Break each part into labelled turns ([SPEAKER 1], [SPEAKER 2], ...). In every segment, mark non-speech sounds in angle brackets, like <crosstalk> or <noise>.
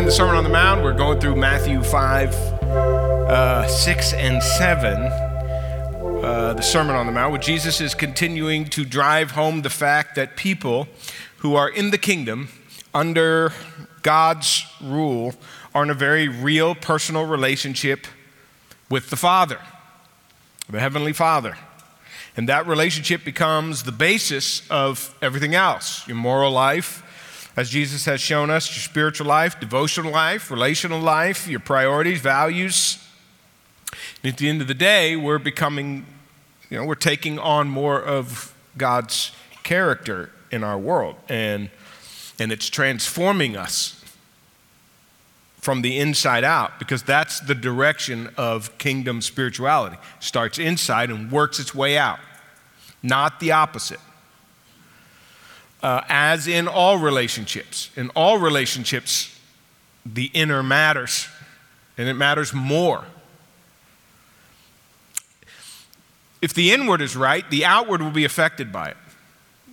[SPEAKER 1] in the Sermon on the Mount. We're going through Matthew 5, uh, 6, and 7. Uh, the Sermon on the Mount, where Jesus is continuing to drive home the fact that people who are in the kingdom under God's rule are in a very real personal relationship with the Father, the Heavenly Father. And that relationship becomes the basis of everything else your moral life, as Jesus has shown us, your spiritual life, devotional life, relational life, your priorities, values. And at the end of the day, we're becoming, you know, we're taking on more of God's character in our world. And, and it's transforming us from the inside out because that's the direction of kingdom spirituality. Starts inside and works its way out, not the opposite uh, as in all relationships. In all relationships, the inner matters, and it matters more. If the inward is right, the outward will be affected by it.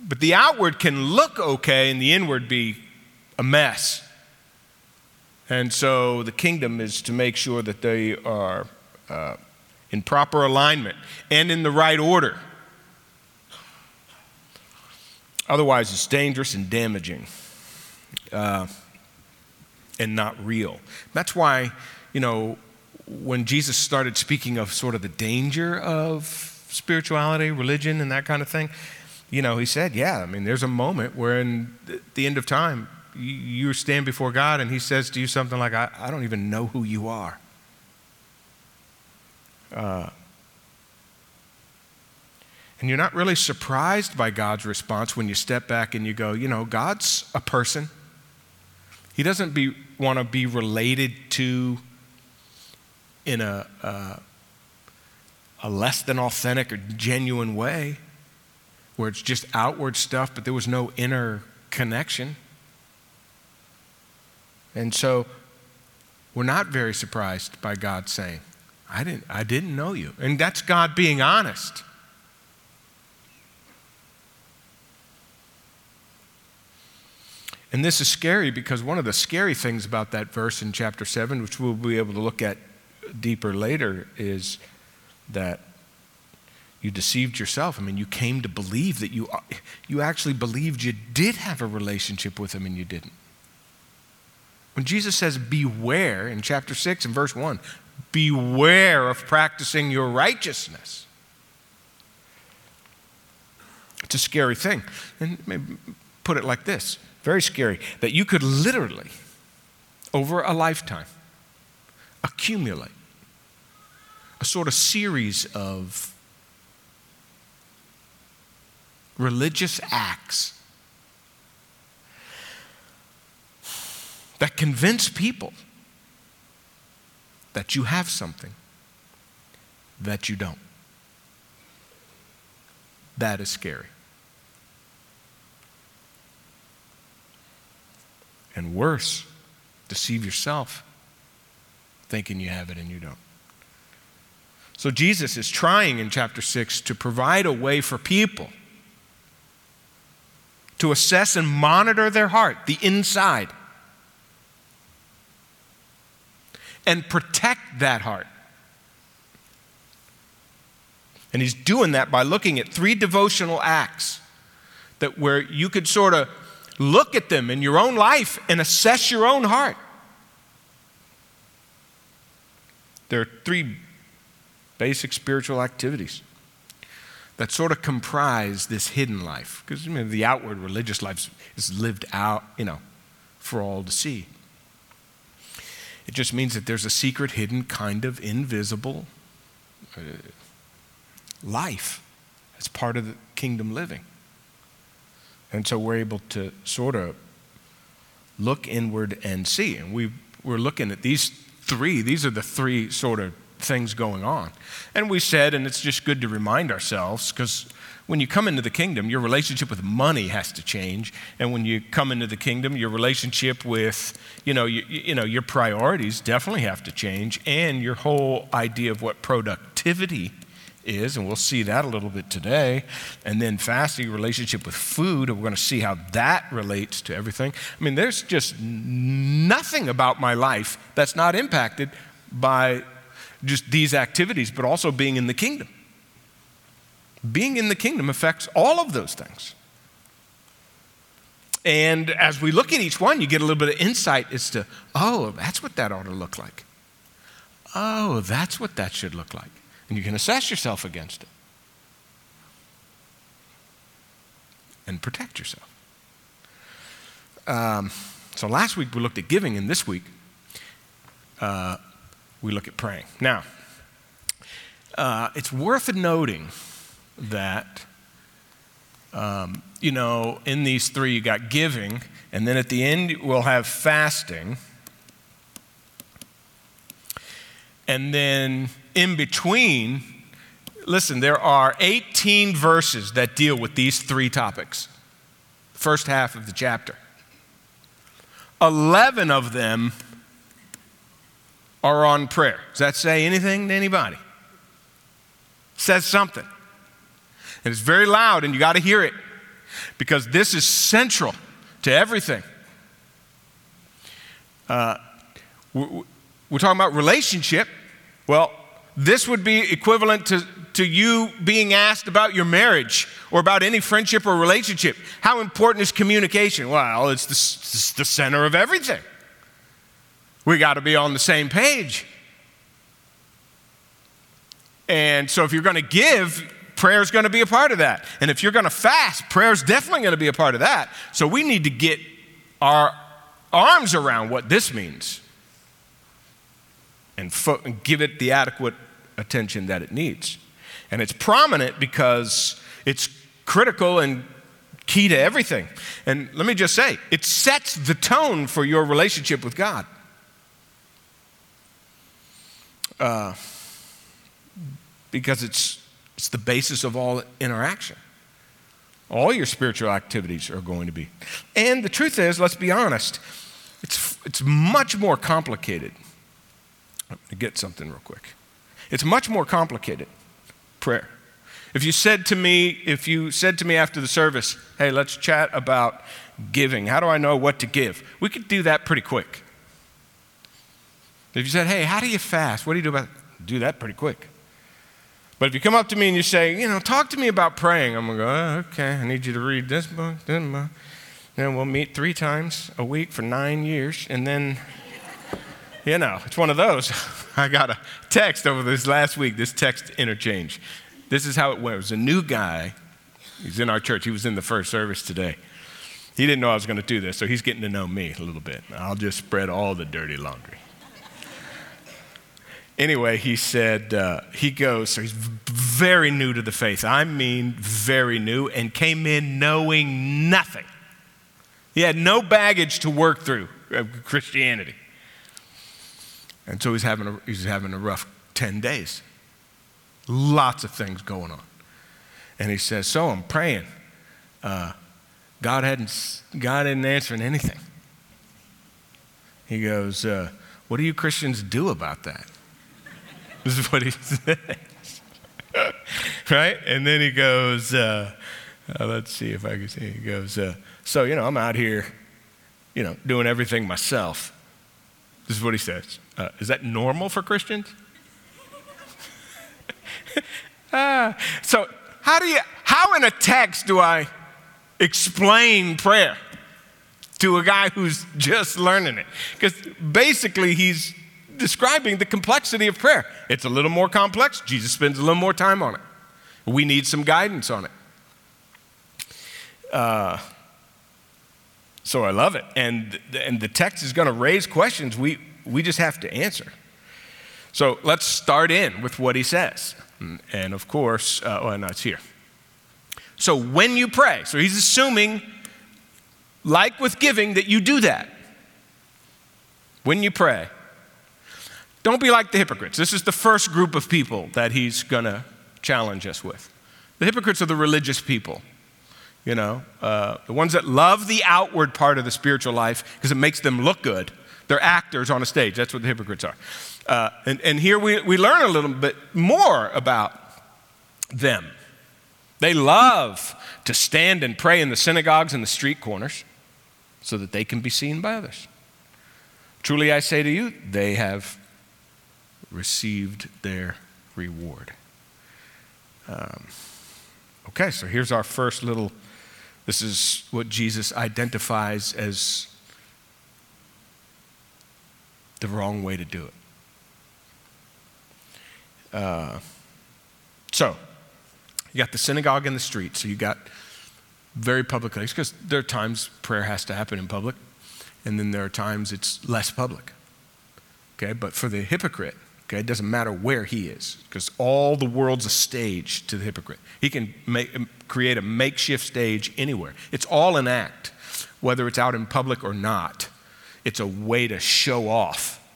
[SPEAKER 1] But the outward can look okay and the inward be a mess. And so the kingdom is to make sure that they are uh, in proper alignment and in the right order. Otherwise, it's dangerous and damaging uh, and not real. That's why, you know, when Jesus started speaking of sort of the danger of spirituality, religion, and that kind of thing, you know, he said, yeah, I mean, there's a moment where in the end of time, you stand before God and he says to you something like, I, I don't even know who you are. Uh, and you're not really surprised by God's response when you step back and you go, you know, God's a person. He doesn't be, want to be related to in a, a less than authentic or genuine way where it's just outward stuff, but there was no inner connection. And so we're not very surprised by God saying, I didn't, I didn't know you. And that's God being honest. And this is scary because one of the scary things about that verse in chapter 7, which we'll be able to look at deeper later, is that you deceived yourself. I mean, you came to believe that you, you actually believed you did have a relationship with him and you didn't. When Jesus says, beware in chapter 6 and verse 1, beware of practicing your righteousness. It's a scary thing. And maybe put it like this very scary, that you could literally, over a lifetime, accumulate a sort of series of religious acts that convince people that you have something that you don't. That is scary. And worse, deceive yourself thinking you have it and you don't. So Jesus is trying in chapter 6 to provide a way for people to assess and monitor their heart, the inside, and protect that heart. And he's doing that by looking at three devotional acts that where you could sort of look at them in your own life and assess your own heart. There are three basic spiritual activities that sort of comprise this hidden life. Because I mean, the outward religious life is lived out, you know, for all to see. It just means that there's a secret, hidden, kind of invisible uh, life as part of the kingdom living. And so we're able to sort of look inward and see. And we, we're looking at these three, these are the three sort of things going on. And we said, and it's just good to remind ourselves, because when you come into the kingdom, your relationship with money has to change. And when you come into the kingdom, your relationship with, you know, you, you know, your priorities definitely have to change. And your whole idea of what productivity is, and we'll see that a little bit today. And then fasting, relationship with food, and we're going to see how that relates to everything. I mean, there's just nothing about my life that's not impacted by just these activities, but also being in the kingdom. Being in the kingdom affects all of those things. And as we look at each one, you get a little bit of insight as to, oh, that's what that ought to look like. Oh, that's what that should look like. And you can assess yourself against it and protect yourself. Um, so last week we looked at giving, and this week uh, we look at praying. Now, uh, it's worth noting that, um, you know, in these three, you got giving, and then at the end, we'll have fasting. And then in between, listen, there are 18 verses that deal with these three topics, first half of the chapter. 11 of them are on prayer. Does that say anything to anybody? Says something. And it's very loud, and you got to hear it because this is central to everything. Uh, we're talking about relationship. Well, this would be equivalent to, to you being asked about your marriage or about any friendship or relationship. How important is communication? Well, it's the, it's the center of everything. We got to be on the same page. And so if you're going to give, prayer is going to be a part of that. And if you're going to fast, prayer is definitely going to be a part of that. So we need to get our arms around what this means and, fo- and give it the adequate attention that it needs. And it's prominent because it's critical and key to everything. And let me just say, it sets the tone for your relationship with God. uh, because it's, it's the basis of all interaction. All your spiritual activities are going to be. And the truth is, let's be honest, it's, it's much more complicated. Let me get something real quick. It's much more complicated, prayer. If you said to me, if you said to me after the service, hey, let's chat about giving, how do I know what to give? We could do that pretty quick. If you said, hey, how do you fast? What do you do about it? Do that pretty quick. But if you come up to me and you say, you know, talk to me about praying, I'm going to go, oh, okay, I need you to read this book, this book. Then we'll meet three times a week for nine years. And then, you know, it's one of those. <laughs> I got a text over this last week, this text interchange. This is how it went. It was a new guy. He's in our church. He was in the first service today. He didn't know I was going to do this, so he's getting to know me a little bit. I'll just spread all the dirty laundry anyway, he said, uh, he goes, so he's very new to the faith. I mean, very new, and came in knowing nothing. He had no baggage to work through of Christianity. And so he's having a, he's having a rough 10 days. Lots of things going on. And he says, So I'm praying. Uh, God, hadn't, God isn't answering anything. He goes, uh, What do you Christians do about that? <laughs> This is what he <laughs> says. <laughs> right? And then he goes, uh, uh, let's see if I can see. He goes, uh, so, you know, I'm out here, you know, doing everything myself. This is what he says. Uh, is that normal for Christians? <laughs> Ah, so, how do you, how in a text do I explain prayer to a guy who's just learning it? Because basically, he's describing the complexity of prayer. It's a little more complex. Jesus spends a little more time on it. We need some guidance on it. Uh, so I love it. And, and the text is going to raise questions we, we just have to answer. So let's start in with what he says. And of course, uh, oh, no, it's here. So when you pray, so he's assuming, like with giving, that you do that. When you pray, don't be like the hypocrites. This is the first group of people that he's going to challenge us with. The hypocrites are the religious people, you know, uh, the ones that love the outward part of the spiritual life because it makes them look good. They're actors on a stage. That's what the hypocrites are. Uh, and, and here we, we learn a little bit more about them. They love to stand and pray in the synagogues and the street corners so that they can be seen by others. Truly I say to you, they have received their reward. Um, okay, so here's our first little. This is what Jesus identifies as the wrong way to do it. Uh, so, you got the synagogue in the street, so you got very public place, because there are times prayer has to happen in public, and then there are times it's less public. Okay, but for the hypocrite, okay, it doesn't matter where he is, because all the world's a stage to the hypocrite. He can make, um, create a makeshift stage anywhere. It's all an act, whether it's out in public or not. It's a way to show off.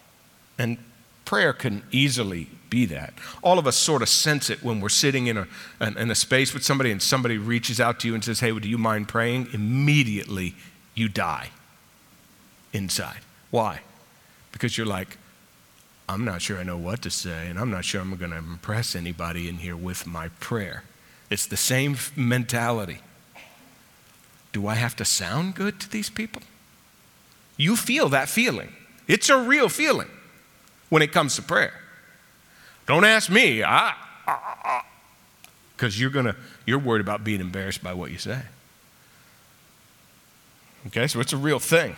[SPEAKER 1] And prayer can easily be that. All of us sort of sense it when we're sitting in a, in a space with somebody and somebody reaches out to you and says, Hey, do you mind praying? Immediately you die inside. Why? Because you're like, I'm not sure I know what to say, and I'm not sure I'm going to impress anybody in here with my prayer. It's the same mentality. Do I have to sound good to these people? You feel that feeling. It's a real feeling when it comes to prayer. Don't ask me. I, because you're gonna you're worried about being embarrassed by what you say. Okay, so it's a real thing.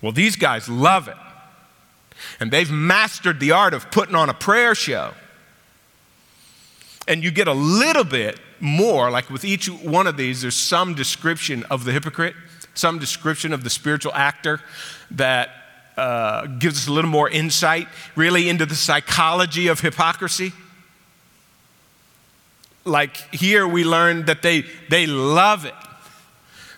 [SPEAKER 1] Well, these guys love it. And they've mastered the art of putting on a prayer show. And you get a little bit more, like with each one of these, there's some description of the hypocrite, some description of the spiritual actor that uh, gives us a little more insight, really, into the psychology of hypocrisy. Like here, we learn that they, they love it.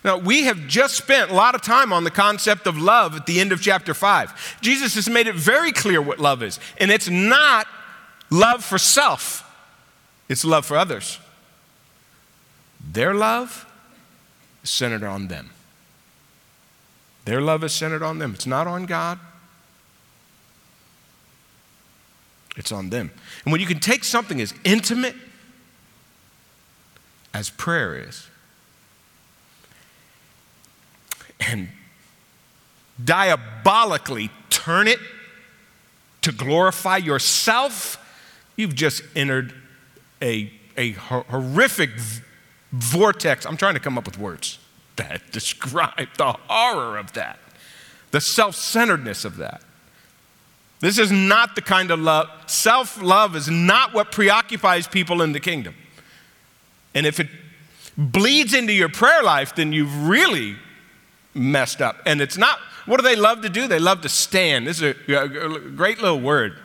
[SPEAKER 1] Now, we have just spent a lot of time on the concept of love at the end of chapter 5. Jesus has made it very clear what love is, and it's not love for self, it's love for others. Their love is centered on them. Their love is centered on them. It's not on God, it's on them. And when you can take something as intimate as prayer is, and diabolically turn it to glorify yourself, you've just entered a, a horrific vortex. I'm trying to come up with words that <laughs> describe the horror of that, the self centeredness of that. This is not the kind of love, self love is not what preoccupies people in the kingdom. And if it bleeds into your prayer life, then you've really messed up. And it's not, what do they love to do? They love to stand. This is a, great little word.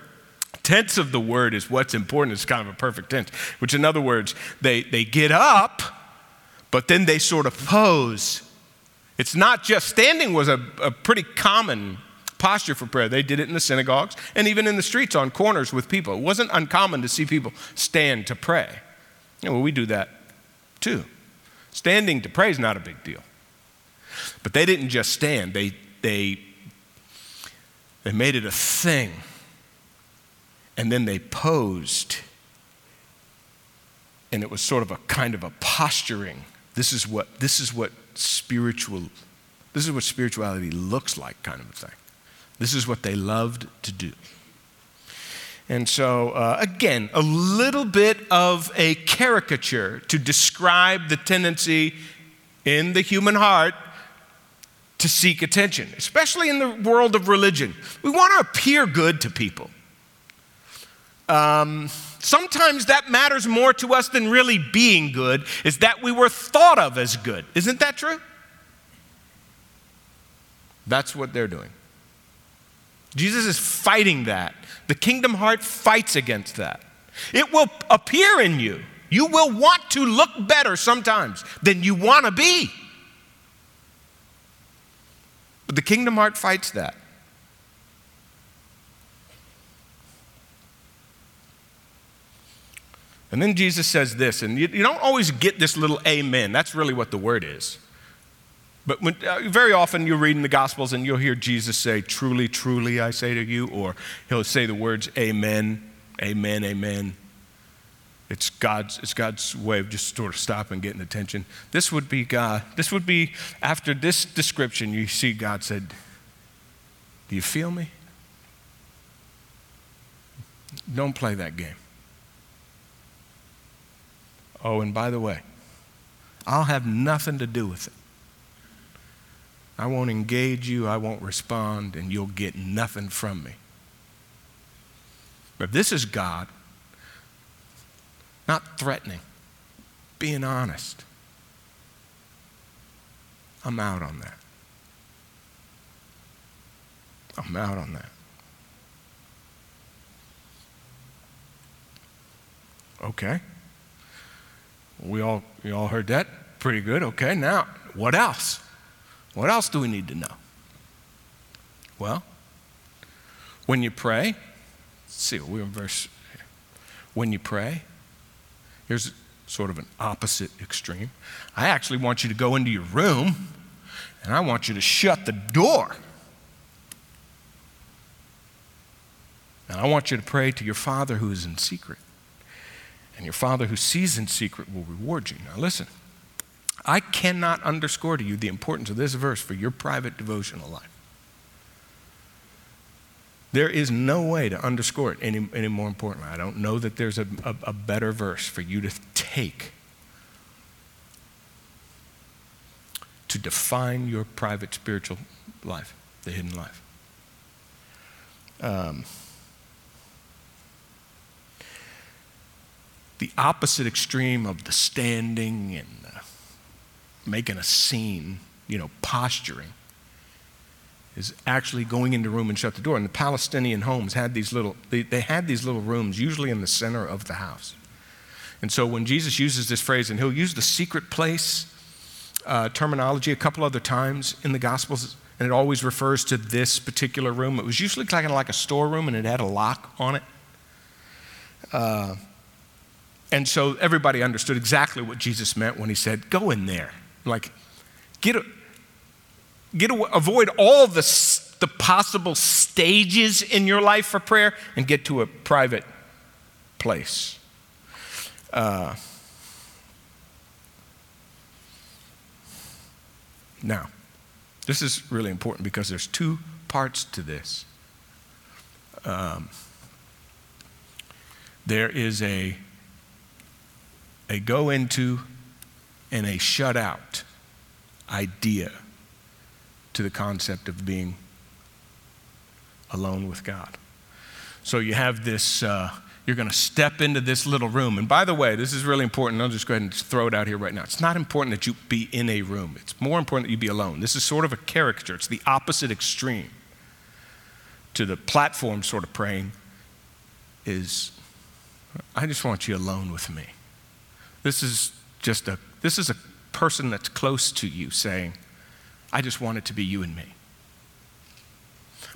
[SPEAKER 1] Tense of the word is what's important. It's kind of a perfect tense, which, in other words, they, they get up but then they sort of pose. It's not just standing was a, a pretty common posture for prayer. They did it in the synagogues and even in the streets on corners with people. It wasn't uncommon to see people stand to pray. Well, we do that too. Standing to pray is not a big deal. But they didn't just stand, they, they, they made it a thing. And then they posed. And it was sort of a kind of a posturing this is what, this is what spiritual, this is what spirituality looks like, kind of a thing. This is what they loved to do. And so, uh, again, a little bit of a caricature to describe the tendency in the human heart to seek attention, especially in the world of religion. We want to appear good to people. Um, Sometimes that matters more to us than really being good, is that we were thought of as good. Isn't that true? That's what they're doing. Jesus is fighting that. The kingdom heart fights against that. It will appear in you. You will want to look better sometimes than you want to be. But the kingdom heart fights that. And then Jesus says this, and you, you don't always get this little amen. That's really what the word is. But when, uh, very often you're reading the Gospels and you'll hear Jesus say, Truly, truly, I say to you, or he'll say the words, Amen, Amen, Amen. It's God's, it's God's way of just sort of stopping, getting attention. This would be God. This would be, after this description, you see God said, Do you feel me? Don't play that game. Oh, and by the way, I'll have nothing to do with it. I won't engage you, I won't respond, and you'll get nothing from me. But this is God, not threatening, being honest. I'm out on that. I'm out on that. Okay. We all, we all heard that? Pretty good. Okay, now, what else? What else do we need to know? Well, when you pray, see, we're in verse. When you pray, here's sort of an opposite extreme. I actually want you to go into your room and I want you to shut the door. And I want you to pray to your Father who is in secret. And your Father who sees in secret will reward you. Now, listen, I cannot underscore to you the importance of this verse for your private devotional life. There is no way to underscore it any, any more importantly. I don't know that there's a, a, a better verse for you to take to define your private spiritual life, the hidden life. Um, the opposite extreme of the standing and uh, making a scene, you know, posturing, is actually going into a room and shut the door. And the Palestinian homes had these little, they, they had these little rooms, usually in the center of the house. And so when Jesus uses this phrase, and he'll use the secret place uh, terminology a couple other times in the Gospels, and it always refers to this particular room. It was usually kind of like a storeroom, and it had a lock on it. Uh, and so everybody understood exactly what Jesus meant when he said, Go in there. Like, get, a, get a, avoid all the, the possible stages in your life for prayer and get to a private place. Uh, now, this is really important because there's two parts to this. Um, there is a a go into and a shut out idea to the concept of being alone with God. So you have this, uh, you're going to step into this little room. And by the way, this is really important. I'll just go ahead and throw it out here right now. It's not important that you be in a room, it's more important that you be alone. This is sort of a caricature, it's the opposite extreme to the platform sort of praying is I just want you alone with me. This is just a this is a person that's close to you saying, I just want it to be you and me.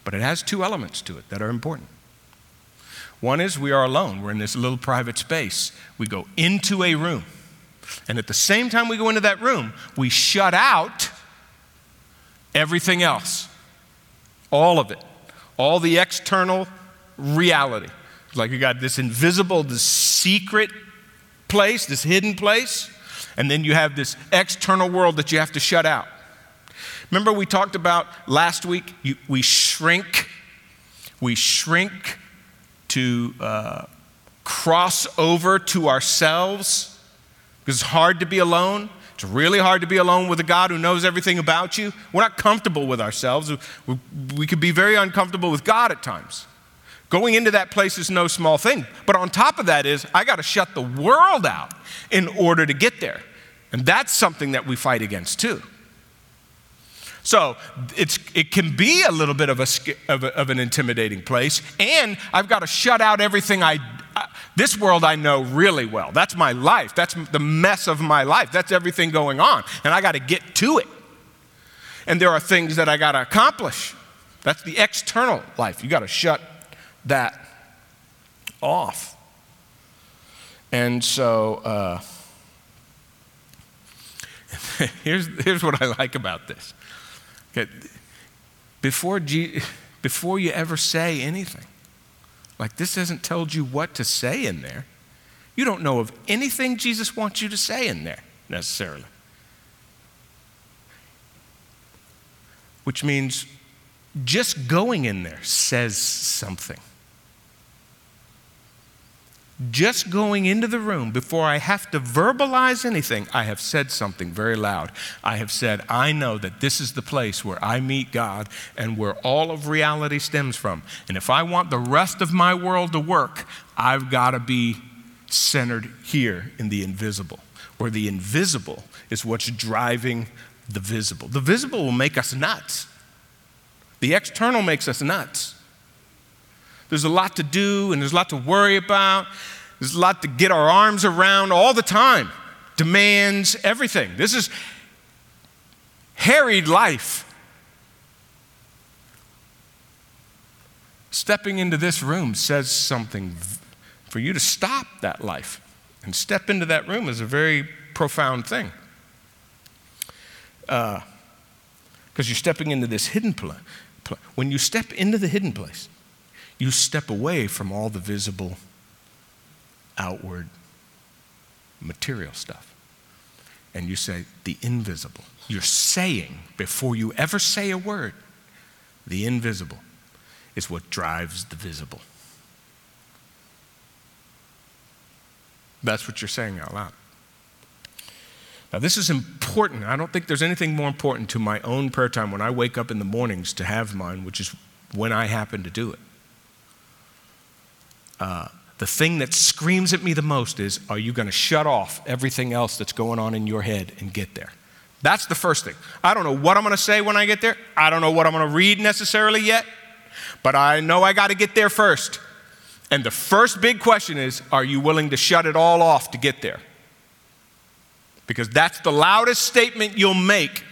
[SPEAKER 1] But it has two elements to it that are important. One is we are alone. We're in this little private space. We go into a room. And at the same time we go into that room, we shut out everything else. All of it. All the external reality. Like you got this invisible, this secret place, this hidden place, and then you have this external world that you have to shut out. Remember, we talked about last week, you, we shrink, we shrink to uh, cross over to ourselves because it's hard to be alone. It's really hard to be alone with a God who knows everything about you. We're not comfortable with ourselves. We, we could be very uncomfortable with God at times. Going into that place is no small thing. But on top of that is, I got to shut the world out in order to get there. And that's something that we fight against too. So it can be a little bit of, a, of, a, of an intimidating place. And I've got to shut out everything I, this world I know really well. That's my life. That's the mess of my life. That's everything going on. And I got to get to it. And there are things that I got to accomplish. That's the external life. You got to shut that off. And so uh, <laughs> here's, here's what I like about this. Okay. Before, G, <laughs> before you ever say anything, like this hasn't told you what to say in there, You don't know of anything Jesus wants you to say in there necessarily. Which means just going in there says something. Just going into the room before I have to verbalize anything, I have said something very loud. I have said, I know that this is the place where I meet God and where all of reality stems from. And if I want the rest of my world to work, I've got to be centered here in the invisible, where the invisible is what's driving the visible. The visible will make us nuts, the external makes us nuts. There's a lot to do and there's a lot to worry about. There's a lot to get our arms around all the time. Demands, everything. This is harried life. Stepping into this room says something. For you to stop that life and step into that room is a very profound thing. Because uh, you're stepping into this hidden place. When you step into the hidden place, you step away from all the visible, outward, material stuff. And you say, the invisible. You're saying, before you ever say a word, the invisible is what drives the visible. That's what you're saying out loud. Now, this is important. I don't think there's anything more important to my own prayer time when I wake up in the mornings to have mine, which is when I happen to do it. The thing that screams at me the most is are you going to shut off everything else that's going on in your head and get there? That's the first thing. I don't know what I'm going to say when I get there. I don't know what I'm going to read necessarily yet, but I know I got to get there first. And the first big question is are you willing to shut it all off to get there? Because that's the loudest statement you'll make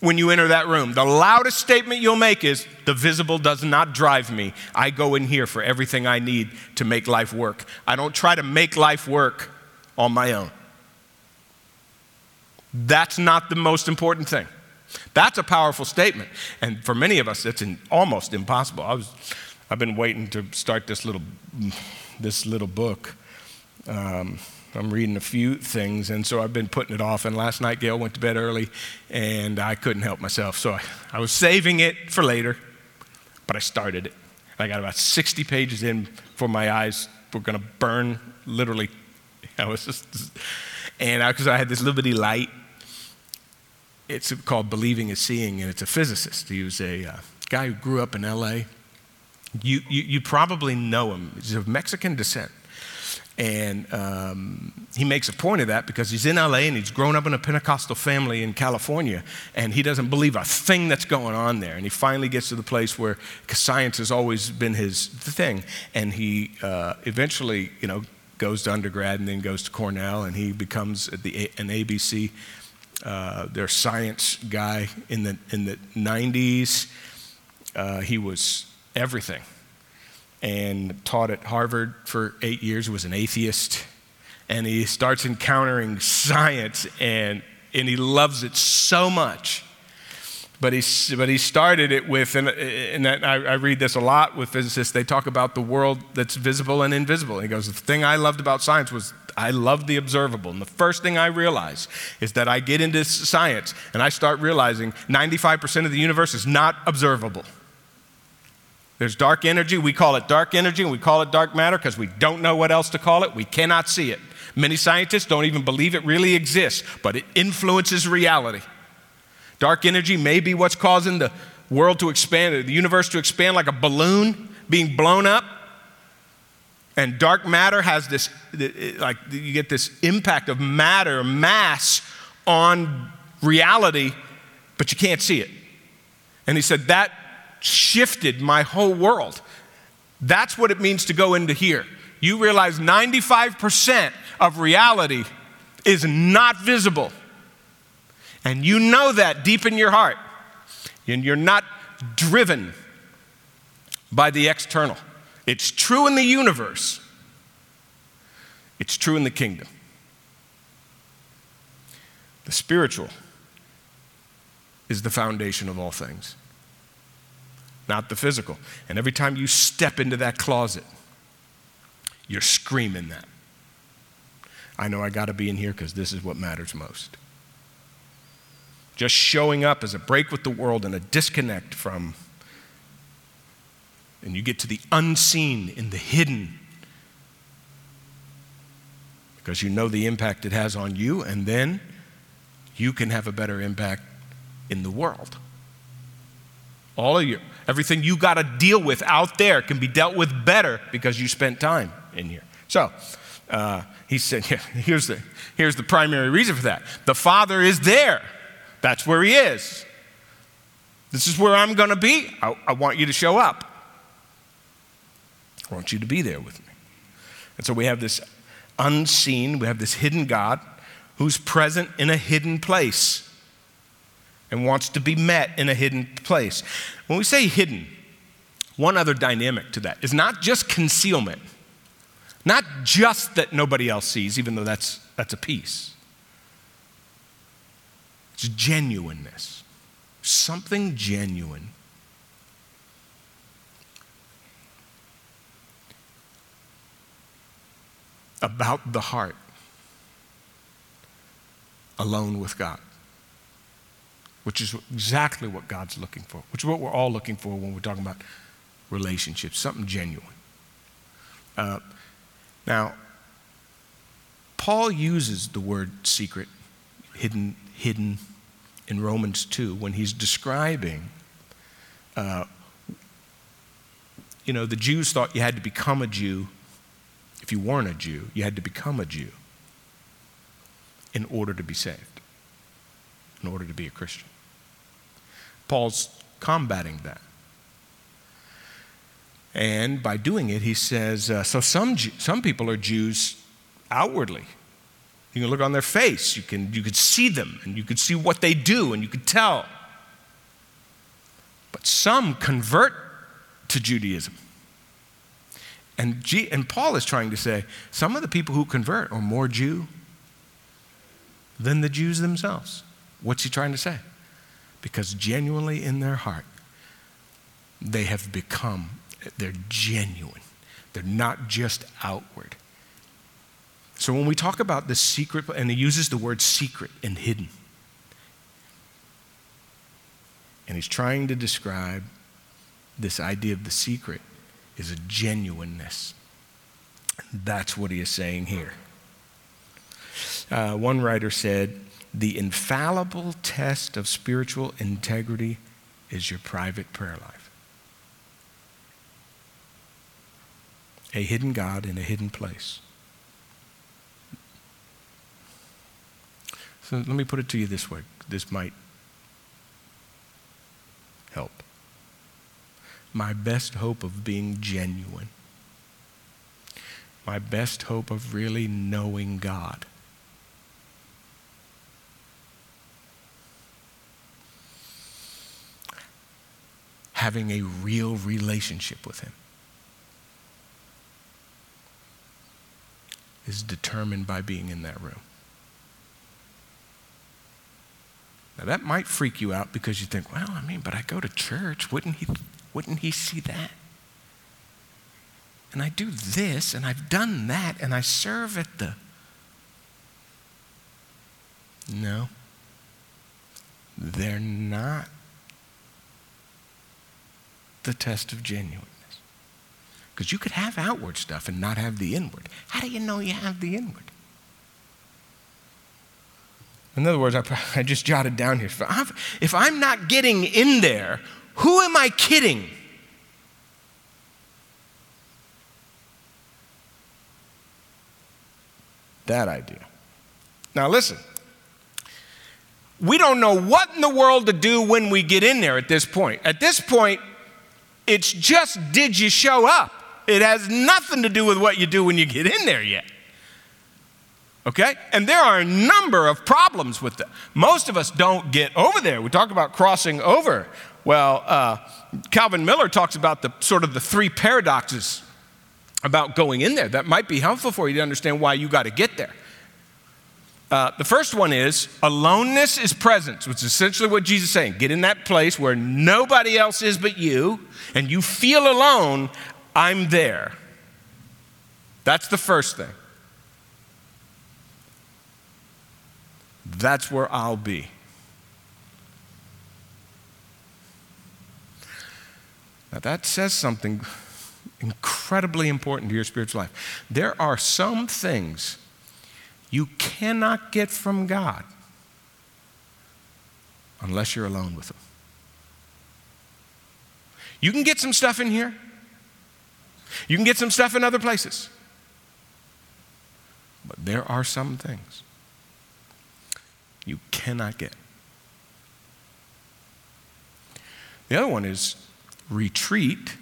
[SPEAKER 1] when you enter that room. The loudest statement you'll make is, The visible does not drive me. I go in here for everything I need to make life work. I don't try to make life work on my own. That's not the most important thing. That's a powerful statement. And for many of us, it's almost impossible. I was, I've been waiting to start this little, this little book. Um, I'm reading a few things, and so I've been putting it off. And last night, Gail went to bed early, and I couldn't help myself. So I, I was saving it for later, but I started it. I got about 60 pages in before my eyes were going to burn, literally. <laughs> I was just, and because I, I, had this bitty light, it's called Believing is Seeing, and it's a physicist. He was a uh, guy who grew up in LA. You, you, you probably know him. He's of Mexican descent. And um, he makes a point of that because he's in LA and he's grown up in a Pentecostal family in California, and he doesn't believe a thing that's going on there. And he finally gets to the place where science has always been his thing, and he uh, eventually, you know, goes to undergrad and then goes to Cornell, and he becomes the, an ABC, uh, their science guy in the in the 90s. Uh, he was everything and taught at Harvard for eight years, was an atheist. And he starts encountering science and, and he loves it so much. But he, but he started it with, and, and I, I read this a lot with physicists, they talk about the world that's visible and invisible. And he goes, The thing I loved about science was I loved the observable. And the first thing I realize is that I get into science and I start realizing 95% of the universe is not observable. There's dark energy. We call it dark energy and we call it dark matter because we don't know what else to call it. We cannot see it. Many scientists don't even believe it really exists, but it influences reality. Dark energy may be what's causing the world to expand, the universe to expand like a balloon being blown up. And dark matter has this, like, you get this impact of matter, mass on reality, but you can't see it. And he said that shifted my whole world. That's what it means to go into here. You realize 95% of reality is not visible. And you know that deep in your heart. And you're not driven by the external. It's true in the universe, it's true in the kingdom. The spiritual is the foundation of all things not the physical. And every time you step into that closet, you're screaming that. I know I got to be in here because this is what matters most. Just showing up as a break with the world and a disconnect from, and you get to the unseen in the hidden because you know the impact it has on you, and then you can have a better impact in the world. All of you, everything you got to deal with out there can be dealt with better because you spent time in here. So, uh, he said, <laughs> yeah, here's, the, here's the primary reason for that. The Father is there. That's where He is. This is where I'm going to be. I, I want you to show up. I want you to be there with me. And so we have this unseen, we have this hidden God who's present in a hidden place and wants to be met in a hidden place. When we say hidden, one other dynamic to that is not just concealment, not just that nobody else sees, even though that's, that's a piece. It's genuineness, something genuine. About the heart alone with God which is exactly what God's looking for, which is what we're all looking for when we're talking about relationships, something genuine. Uh, now, Paul uses the word secret, hidden, hidden in Romans 2 when he's describing, uh, you know, the Jews thought you had to become a Jew. If you weren't a Jew, you had to become a Jew in order to be saved, in order to be a Christian. Paul's combating that. And by doing it, he says, uh, so some, some people are Jews outwardly. You can look on their face, you can, you can see them, and you can see what they do, and you can tell. But some convert to Judaism. And, G, and Paul is trying to say some of the people who convert are more Jew than the Jews themselves. What's he trying to say? because genuinely in their heart, they have become, they're genuine. They're not just outward. So when we talk about the secret, and he uses the word secret and hidden, and he's trying to describe this idea of the secret is a genuineness. That's what he is saying here. Uh, one writer said, the infallible test of spiritual integrity is your private prayer life. A hidden God in a hidden place. So let me put it to you this way. This might help. My best hope of being genuine, my best hope of really knowing God having a real relationship with Him is determined by being in that room. Now that might freak you out because you think, well, I mean, but I go to church. Wouldn't he, wouldn't he see that? And I do this, and I've done that, and I serve at the. No. They're not the test of genuineness. Because you could have outward stuff and not have the inward. How do you know you have the inward? In other words, I, <laughs> I just jotted down here if I'm not getting in there, who am I kidding? That idea. Now, listen. We don't know what in the world to do when we get in there at this point. At this point, it's just did you show up? It has nothing to do with what you do when you get in there yet. Okay? And there are a number of problems with that. Most of us don't get over there. We talk about crossing over. Well, uh, Calvin Miller talks about the sort of the three paradoxes about going in there. That might be helpful for you to understand why you got to get there. Uh, the first one is aloneness is presence, which is essentially what Jesus is saying. Get in that place where nobody else is but you, and you feel alone, I'm there. That's the first thing. that's where I'll be. Now, that says something incredibly important to your spiritual life. There are some things you cannot get from God unless you're alone with Him. You can get some stuff in here, you can get some stuff in other places. But there are some things you cannot get. The other one is retreat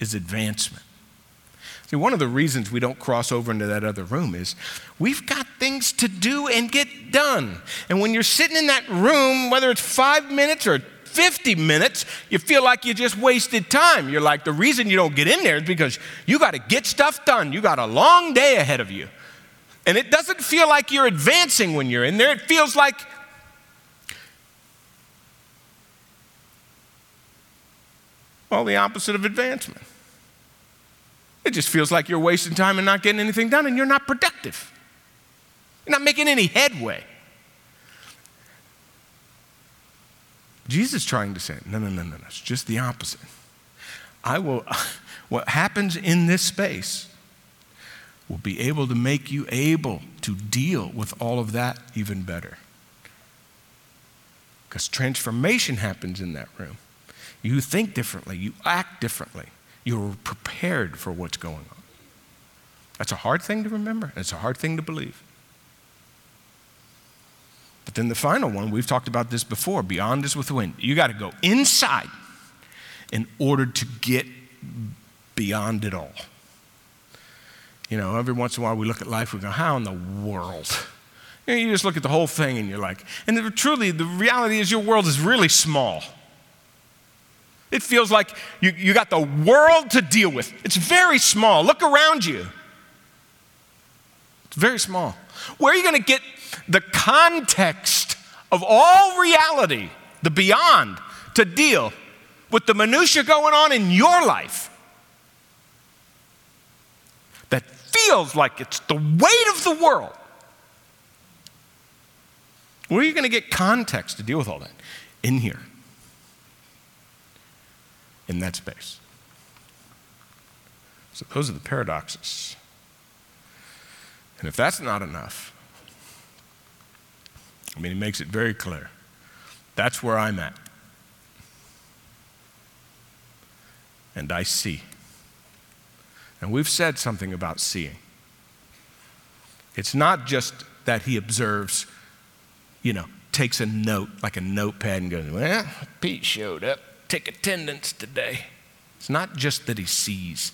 [SPEAKER 1] is advancement. See, one of the reasons we don't cross over into that other room is we've got things to do and get done. And when you're sitting in that room, whether it's five minutes or 50 minutes, you feel like you just wasted time. You're like, the reason you don't get in there is because you got to get stuff done. You got a long day ahead of you. And it doesn't feel like you're advancing when you're in there. It feels like well, the opposite of advancement. It just feels like you're wasting time and not getting anything done, and you're not productive. You're not making any headway. Jesus is trying to say, no, no, no, no, no. It's just the opposite. I will, <laughs> what happens in this space will be able to make you able to deal with all of that even better. Because transformation happens in that room. You think differently, you act differently, you're prepared for what's going on. That's a hard thing to remember, it's a hard thing to believe. But then the final one, we've talked about this before beyond is within. You got to go inside in order to get beyond it all. You know, every once in a while we look at life, we go, how in the world? You, know, you just look at the whole thing and you're like, and the, truly, the reality is your world is really small. It feels like you, you got the world to deal with. It's very small. Look around you. It's very small. Where are you going to get the context of all reality, the beyond, to deal with the minutia going on in your life? That feels like it's the weight of the world. Where are you going to get context to deal with all that? In here in that space. So those are the paradoxes. And if that's not enough, I mean, he makes it very clear. That's where I'm at. And I see. And we've said something about seeing. It's not just that he observes, you know, takes a note, like a notepad, and goes, Well, Pete showed up take attendance today. It's not just that he sees,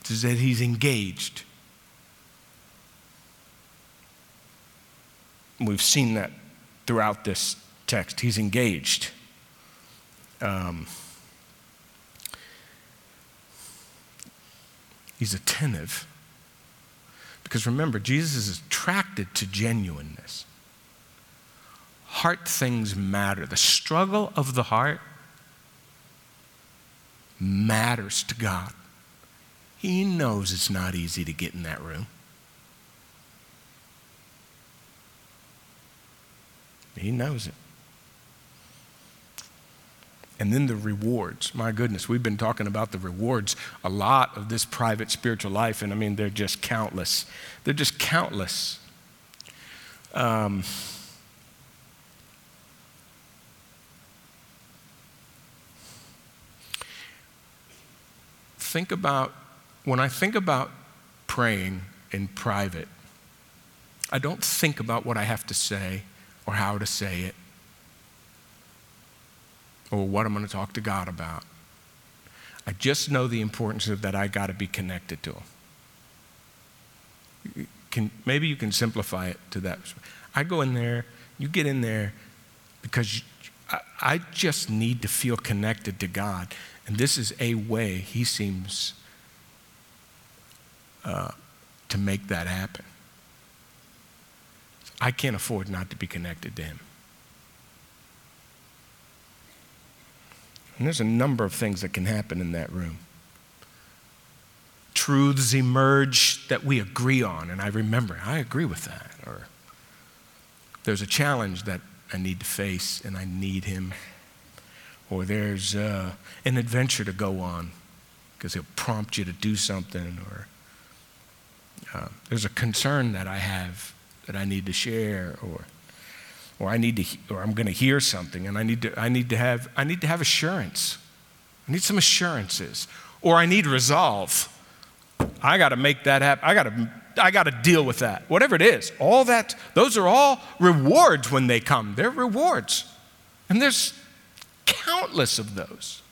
[SPEAKER 1] it's that he's engaged. We've seen that throughout this text. He's engaged. Um, he's attentive. Because remember, Jesus is attracted to genuineness. Heart things matter. The struggle of the heart matters to God. He knows it's not easy to get in that room. He knows it. And then the rewards. My goodness, we've been talking about the rewards a lot of this private spiritual life, and I mean, they're just countless. They're just countless. Um, think about, when I think about praying in private, I don't think about what I have to say or how to say it or what I'm going to talk to God about. I just know the importance of that I got to be connected to Him. Can, maybe you can simplify it to that. I go in there, you get in there because I, I just need to feel connected to God. And this is a way he seems uh, to make that happen. I can't afford not to be connected to him. And there's a number of things that can happen in that room. Truths emerge that we agree on, and I remember, I agree with that. Or there's a challenge that I need to face and I need Him. Or there's uh, an adventure to go on because He'll prompt you to do something. Or uh, there's a concern that I have that I need to share. Or or I need to, or I'm going to hear something, and I need to, I need to have, I need to have assurance. I need some assurances, or I need resolve. I got to make that happen. I got to, I got to deal with that. Whatever it is, all that, those are all rewards when they come. They're rewards, and there's countless of those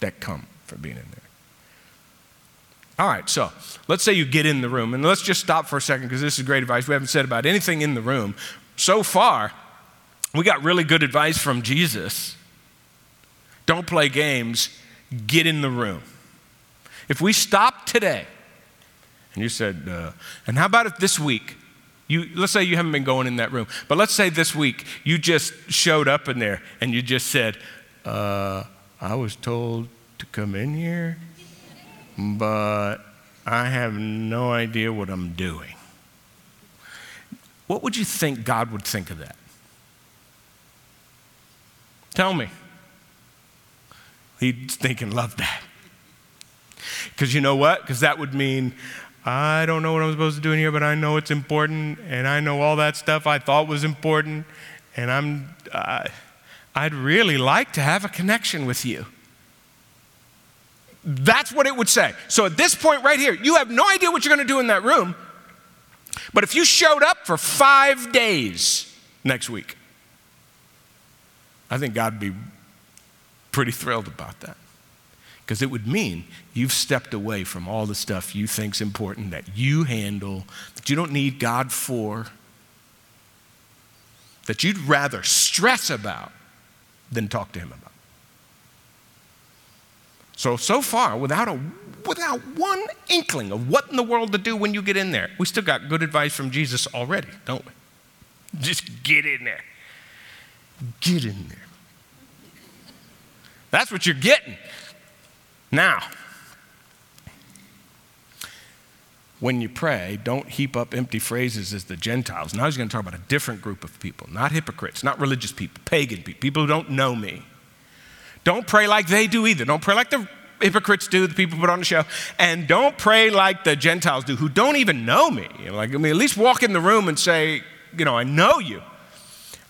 [SPEAKER 1] that come for being in there. All right, so let's say you get in the room, and let's just stop for a second because this is great advice. We haven't said about anything in the room. So far, we got really good advice from Jesus. Don't play games, get in the room. If we stop today, and you said, uh, and how about if this week, you, let's say you haven't been going in that room, but let's say this week you just showed up in there and you just said, uh, I was told to come in here but I have no idea what I'm doing. What would you think God would think of that? Tell me. He'd think and love that. Because you know what? Because that would mean I don't know what I'm supposed to do in here, but I know it's important, and I know all that stuff I thought was important, and I'm. Uh, I'd really like to have a connection with you. That's what it would say. So at this point right here, you have no idea what you're going to do in that room. But if you showed up for five days next week, I think God would be pretty thrilled about that. Because it would mean you've stepped away from all the stuff you think's important that you handle, that you don't need God for, that you'd rather stress about than talk to Him about. So, so far, without, a, without one inkling of what in the world to do when you get in there, we still got good advice from Jesus already, don't we? Just get in there. Get in there. That's what you're getting. Now, when you pray, don't heap up empty phrases as the Gentiles. Now he's going to talk about a different group of people, not hypocrites, not religious people, pagan people, people who don't know me. Don't pray like they do either. Don't pray like the hypocrites do, the people put on the show. And don't pray like the Gentiles do, who don't even know me. Like, I mean, at least walk in the room and say, you know, I know you.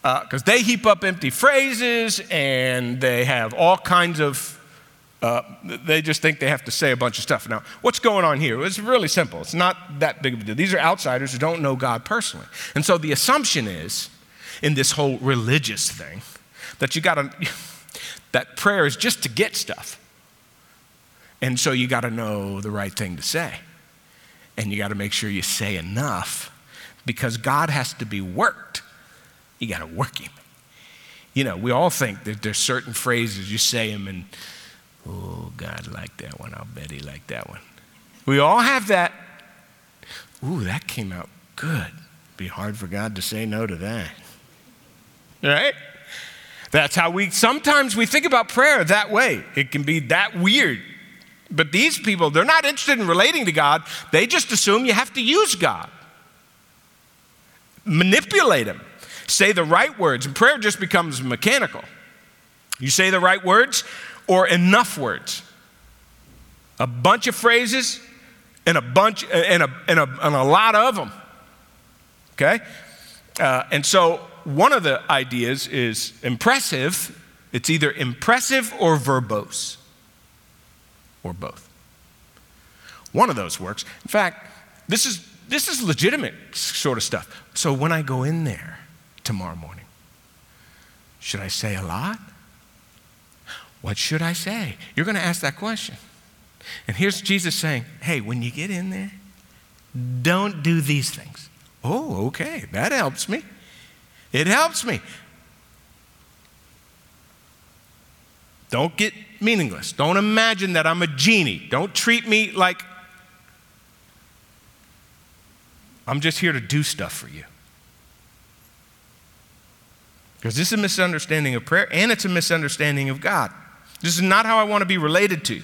[SPEAKER 1] Because uh, they heap up empty phrases and they have all kinds of, uh, they just think they have to say a bunch of stuff. Now, what's going on here? It's really simple. It's not that big of a deal. These are outsiders who don't know God personally. And so the assumption is, in this whole religious thing, that you got to <laughs> that prayer is just to get stuff. And so you got to know the right thing to say. And you got to make sure you say enough because God has to be worked. You got to work Him. You know, we all think that there's certain phrases you say them and, oh, God liked that one. I'll bet He liked that one. We all have that. Ooh, that came out good. Be hard for God to say no to that. Right? That's how we sometimes we think about prayer that way. It can be that weird. But these people, they're not interested in relating to God. They just assume you have to use God. Manipulate Him. Say the right words. And prayer just becomes mechanical. You say the right words or enough words. A bunch of phrases and a bunch and a, and a, and a lot of them. Okay? Uh, and so one of the ideas is impressive. It's either impressive or verbose, or both. One of those works. In fact, this is, this is legitimate sort of stuff. So when I go in there tomorrow morning, should I say a lot? What should I say? You're going to ask that question. And here's Jesus saying, hey, when you get in there, don't do these things. Oh, okay, that helps me. It helps me. Don't get meaningless. Don't imagine that I'm a genie. Don't treat me like I'm just here to do stuff for you. Because this is a misunderstanding of prayer and it's a misunderstanding of God. This is not how I want to be related to.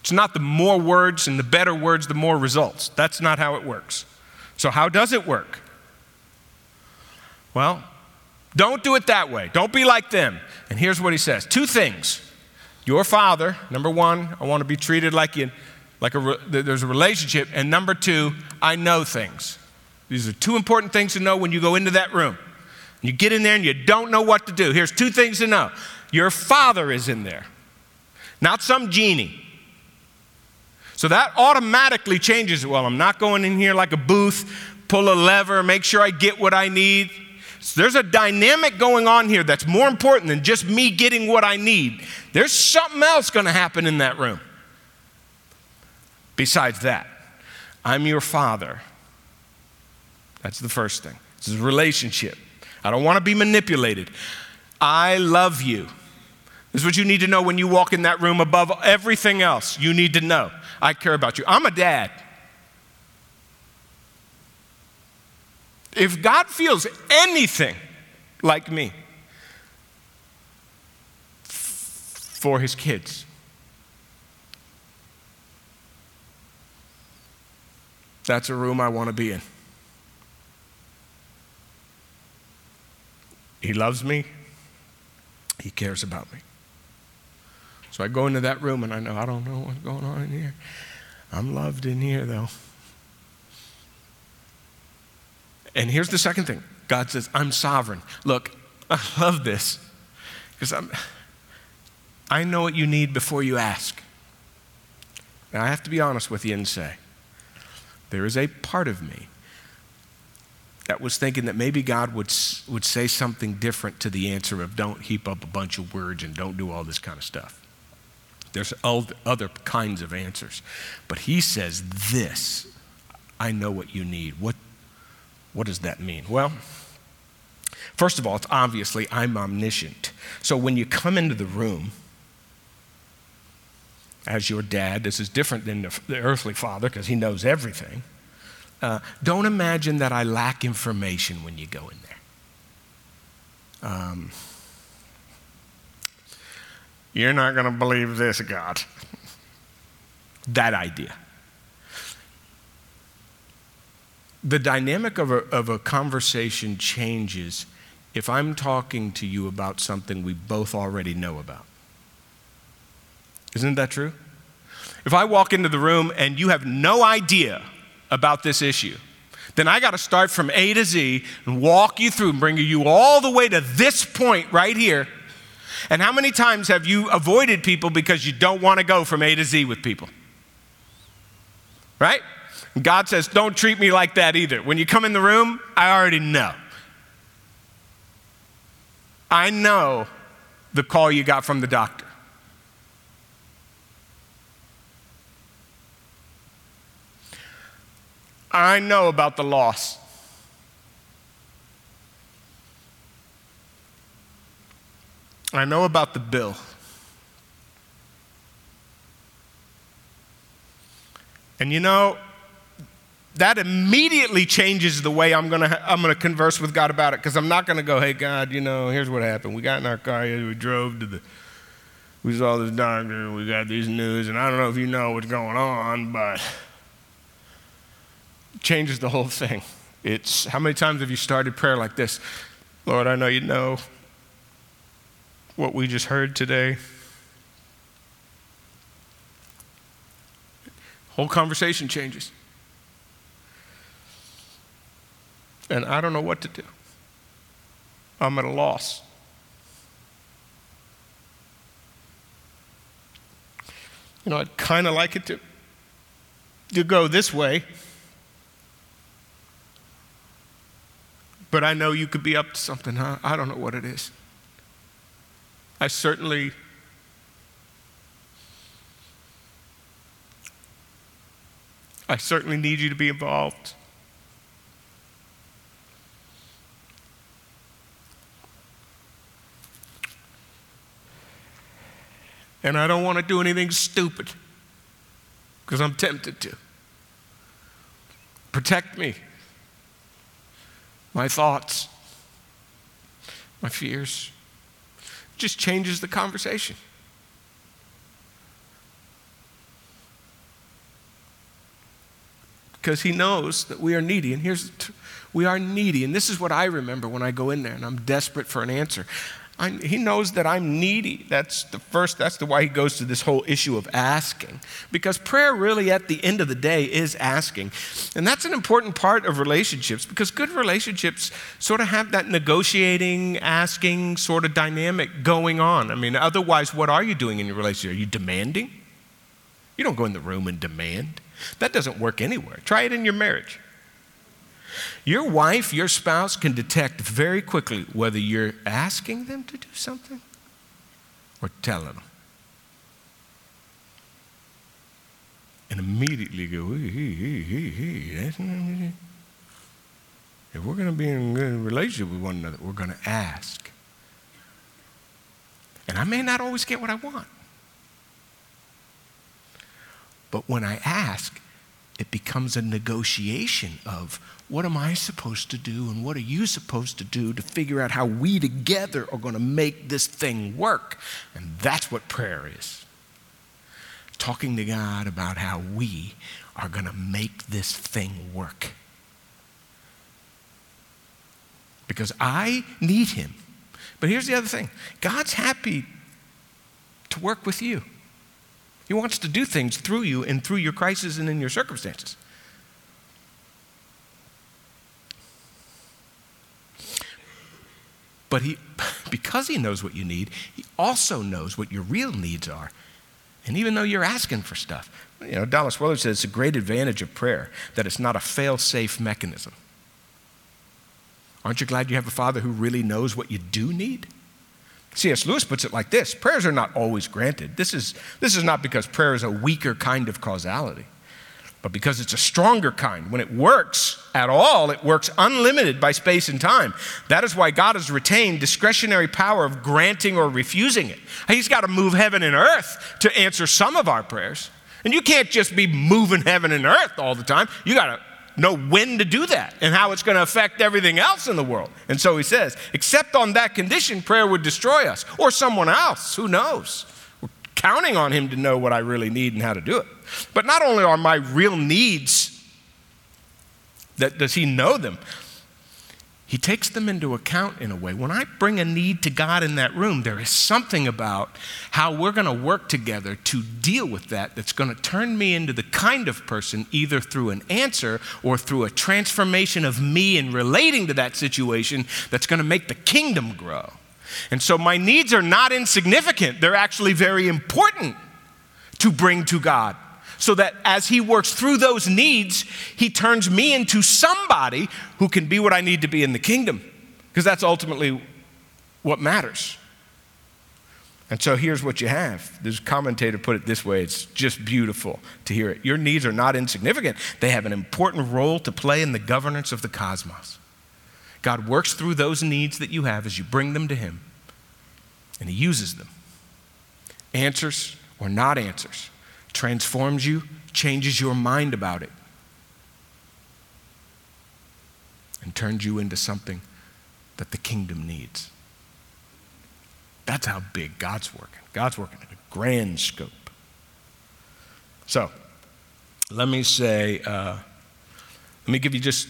[SPEAKER 1] It's not the more words and the better words, the more results. That's not how it works. So, how does it work? Well, don't do it that way. Don't be like them. And here's what he says two things. Your father, number one, I want to be treated like you, like a, there's a relationship. And number two, I know things. These are two important things to know when you go into that room. You get in there and you don't know what to do. Here's two things to know your father is in there, not some genie. So that automatically changes. It. Well, I'm not going in here like a booth, pull a lever, make sure I get what I need. So there's a dynamic going on here that's more important than just me getting what I need. There's something else going to happen in that room. Besides that, I'm your father. That's the first thing. This is a relationship. I don't want to be manipulated. I love you. This is what you need to know when you walk in that room above everything else. You need to know I care about you. I'm a dad. If God feels anything like me for his kids, that's a room I want to be in. He loves me, he cares about me. So I go into that room and I know I don't know what's going on in here. I'm loved in here though. And here's the second thing God says, I'm sovereign. Look, I love this because I'm, I know what you need before you ask. Now, I have to be honest with you and say, there is a part of me that was thinking that maybe God would, would say something different to the answer of don't heap up a bunch of words and don't do all this kind of stuff. There's other kinds of answers. But he says, This, I know what you need. What what does that mean? Well, first of all, it's obviously I'm omniscient. So when you come into the room as your dad, this is different than the, the earthly father because he knows everything. Uh, don't imagine that I lack information when you go in there. Um, you're not going to believe this, God. that idea. the dynamic of a, of a conversation changes if I'm talking to you about something we both already know about. Isn't that true? If I walk into the room and you have no idea about this issue, then I got to start from A to Z and walk you through and bring you all the way to this point right here. And how many times have you avoided people because you don't want to go from A to Z with people? Right? God says, don't treat me like that either. When you come in the room, I already know. I know the call you got from the doctor. I know about the loss. I know about the bill. And you know, that immediately changes the way I'm gonna I'm gonna converse with God about it because I'm not gonna go, hey God, you know, here's what happened. We got in our car, we drove to the, we saw this doctor, we got these news, and I don't know if you know what's going on, but changes the whole thing. It's how many times have you started prayer like this? Lord, I know you know what we just heard today. Whole conversation changes. and I don't know what to do. I'm at a loss. You know, I'd kind of like it to, to go this way, but I know you could be up to something, huh? I don't know what it is. I certainly I certainly need you to be involved. and I don't want to do anything stupid because I'm tempted to. Protect me, my thoughts, my fears. It just changes the conversation. Because he knows that we are needy. And here's, we are needy. And this is what I remember when I go in there and I'm desperate for an answer. I, he knows that I'm needy. That's the first, that's the why he goes to this whole issue of asking. Because prayer, really, at the end of the day, is asking. And that's an important part of relationships because good relationships sort of have that negotiating, asking sort of dynamic going on. I mean, otherwise, what are you doing in your relationship? Are you demanding? You don't go in the room and demand. That doesn't work anywhere. Try it in your marriage. Your wife, your spouse can detect very quickly whether you're asking them to do something or telling them. And immediately go. If we're going to be in a good relationship with one another, we're going to ask. And I may not always get what I want. But when I ask, it becomes a negotiation of what am I supposed to do and what are you supposed to do to figure out how we together are going to make this thing work. And that's what prayer is talking to God about how we are going to make this thing work. Because I need Him. But here's the other thing God's happy to work with you. He wants to do things through you and through your crisis and in your circumstances. But he, <laughs> because he knows what you need, he also knows what your real needs are. And even though you're asking for stuff, you know, Dallas Willard says it's a great advantage of prayer that it's not a fail safe mechanism. Aren't you glad you have a father who really knows what you do need? C.S. Lewis puts it like this prayers are not always granted. This is, this is not because prayer is a weaker kind of causality, but because it's a stronger kind. When it works at all, it works unlimited by space and time. That is why God has retained discretionary power of granting or refusing it. He's got to move heaven and earth to answer some of our prayers. And you can't just be moving heaven and earth all the time. You got to know when to do that and how it's going to affect everything else in the world. And so he says, except on that condition, prayer would destroy us or someone else. Who knows? We're counting on him to know what I really need and how to do it. But not only are my real needs, that does he know them? He takes them into account in a way. When I bring a need to God in that room, there is something about how we're going to work together to deal with that that's going to turn me into the kind of person, either through an answer or through a transformation of me in relating to that situation, that's going to make the kingdom grow. And so my needs are not insignificant, they're actually very important to bring to God so that as He works through those needs, He turns me into somebody who can be what I need to be in the kingdom, because that's ultimately what matters. And so here's what you have. This commentator put it this way it's just beautiful to hear it. Your needs are not insignificant, they have an important role to play in the governance of the cosmos. God works through those needs that you have as you bring them to Him, and He uses them. Answers or not answers transforms you, changes your mind about it, and turns you into something that the kingdom needs. That's how big God's working. God's working in a grand scope. So, let me say, uh, let me give you just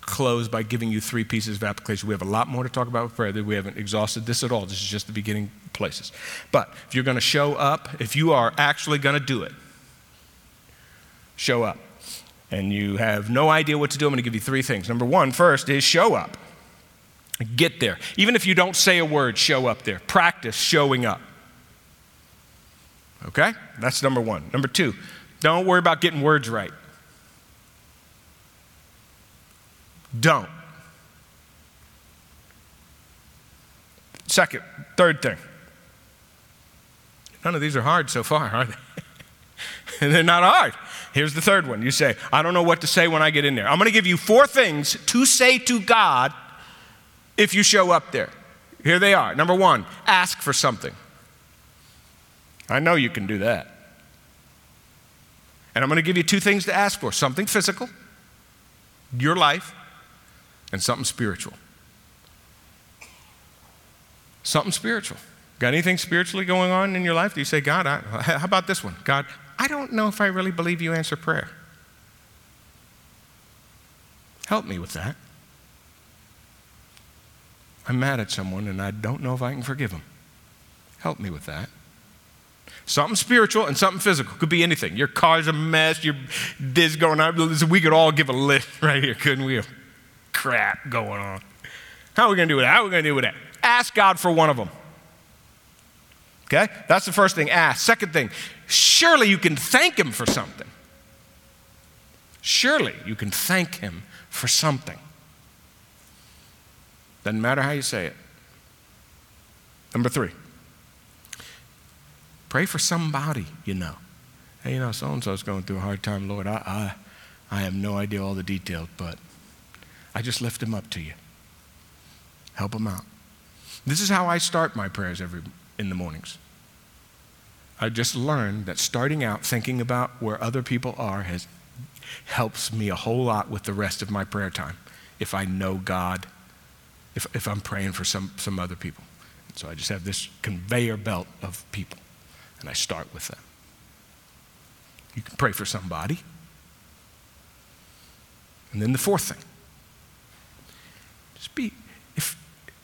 [SPEAKER 1] close by giving you three pieces of application. We have a lot more to talk about with prayer. We haven't exhausted this at all. This is just the beginning places. But if you're going to show up, if you are actually going to do it, show up. And you have no idea what to do, I'm going to give you three things. Number one, first is show up. Get there. Even if you don't say a word, show up there. Practice showing up. Okay? That's number one. Number two, don't worry about getting words right. Don't. Second, third thing. None of these are hard so far, are they? <laughs> they're not hard. Here's the third one. You say, I don't know what to say when I get in there. I'm going to give you four things to say to God if you show up there. Here they are. Number one, ask for something. I know you can do that. And I'm going to give you two things to ask for something physical, your life, and something spiritual. Something spiritual. Got anything spiritually going on in your life? Do you say, God, I, how about this one? God, I don't know if I really believe you answer prayer. Help me with that. I'm mad at someone and I don't know if I can forgive them. Help me with that. Something spiritual and something physical. Could be anything. Your car's a mess, your this going on. We could all give a list <laughs> right here, couldn't we? Crap going on. How are we going to do with that? How are we going to do with that? Ask God for one of them. Okay? That's the first thing. Ask. Second thing, surely you can thank Him for something. Surely you can thank Him for something. Doesn't matter how you say it. Number three, pray for somebody you know. Hey, you know, so and so's going through a hard time, Lord. I, I, I have no idea all the details, but I just lift him up to you. Help him out. This is how I start my prayers every in the mornings. I just learned that starting out thinking about where other people are has helps me a whole lot with the rest of my prayer time if I know God, if, if I'm praying for some, some other people. So I just have this conveyor belt of people, and I start with them. You can pray for somebody. And then the fourth thing just be,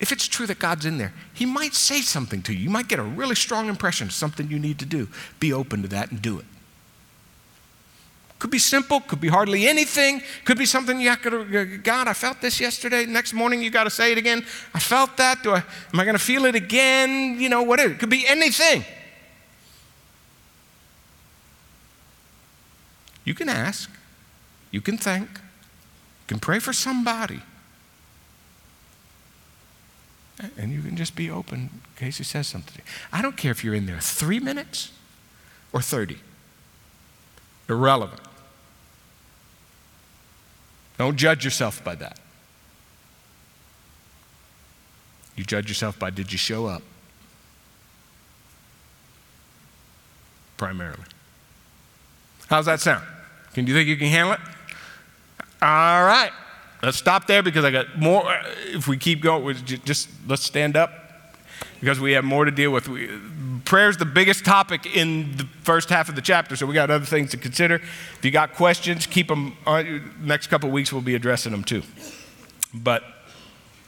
[SPEAKER 1] if, it's true that God's in there, He might say something to you. You might get a really strong impression something you need to do. Be open to that and do it. Could be simple, could be hardly anything, could be something you have to, God, I felt this yesterday. Next morning you got to say it again. I felt that. Do I, am I going to feel it again? You know, whatever. It could be anything. You can ask, you can thank, you can pray for somebody. And you can just be open in case he says something. I don't care if you're in there three minutes or 30. Irrelevant. Don't judge yourself by that. You judge yourself by did you show up? Primarily. How's that sound? Can you think you can handle it? All right. Let's stop there because I got more. If we keep going, just let's stand up because we have more to deal with. Prayer is the biggest topic in the first half of the chapter, so we got other things to consider. If you got questions, keep them. Uh, next couple weeks, we'll be addressing them too. But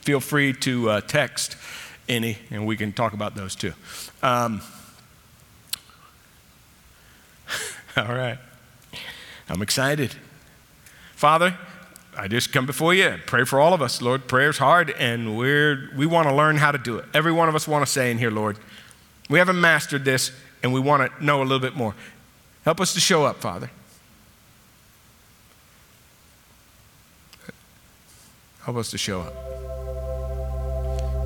[SPEAKER 1] feel free to uh, text any, and we can talk about those too. Um, <laughs> all right. I'm excited. Father, I just come before you pray for all of us. Lord, prayer's hard, and we're, we want to learn how to do it. Every one of us want to say in here, Lord, we haven't mastered this, and we want to know a little bit more. Help us to show up, Father. Help us to show up.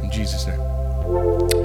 [SPEAKER 1] In Jesus' name.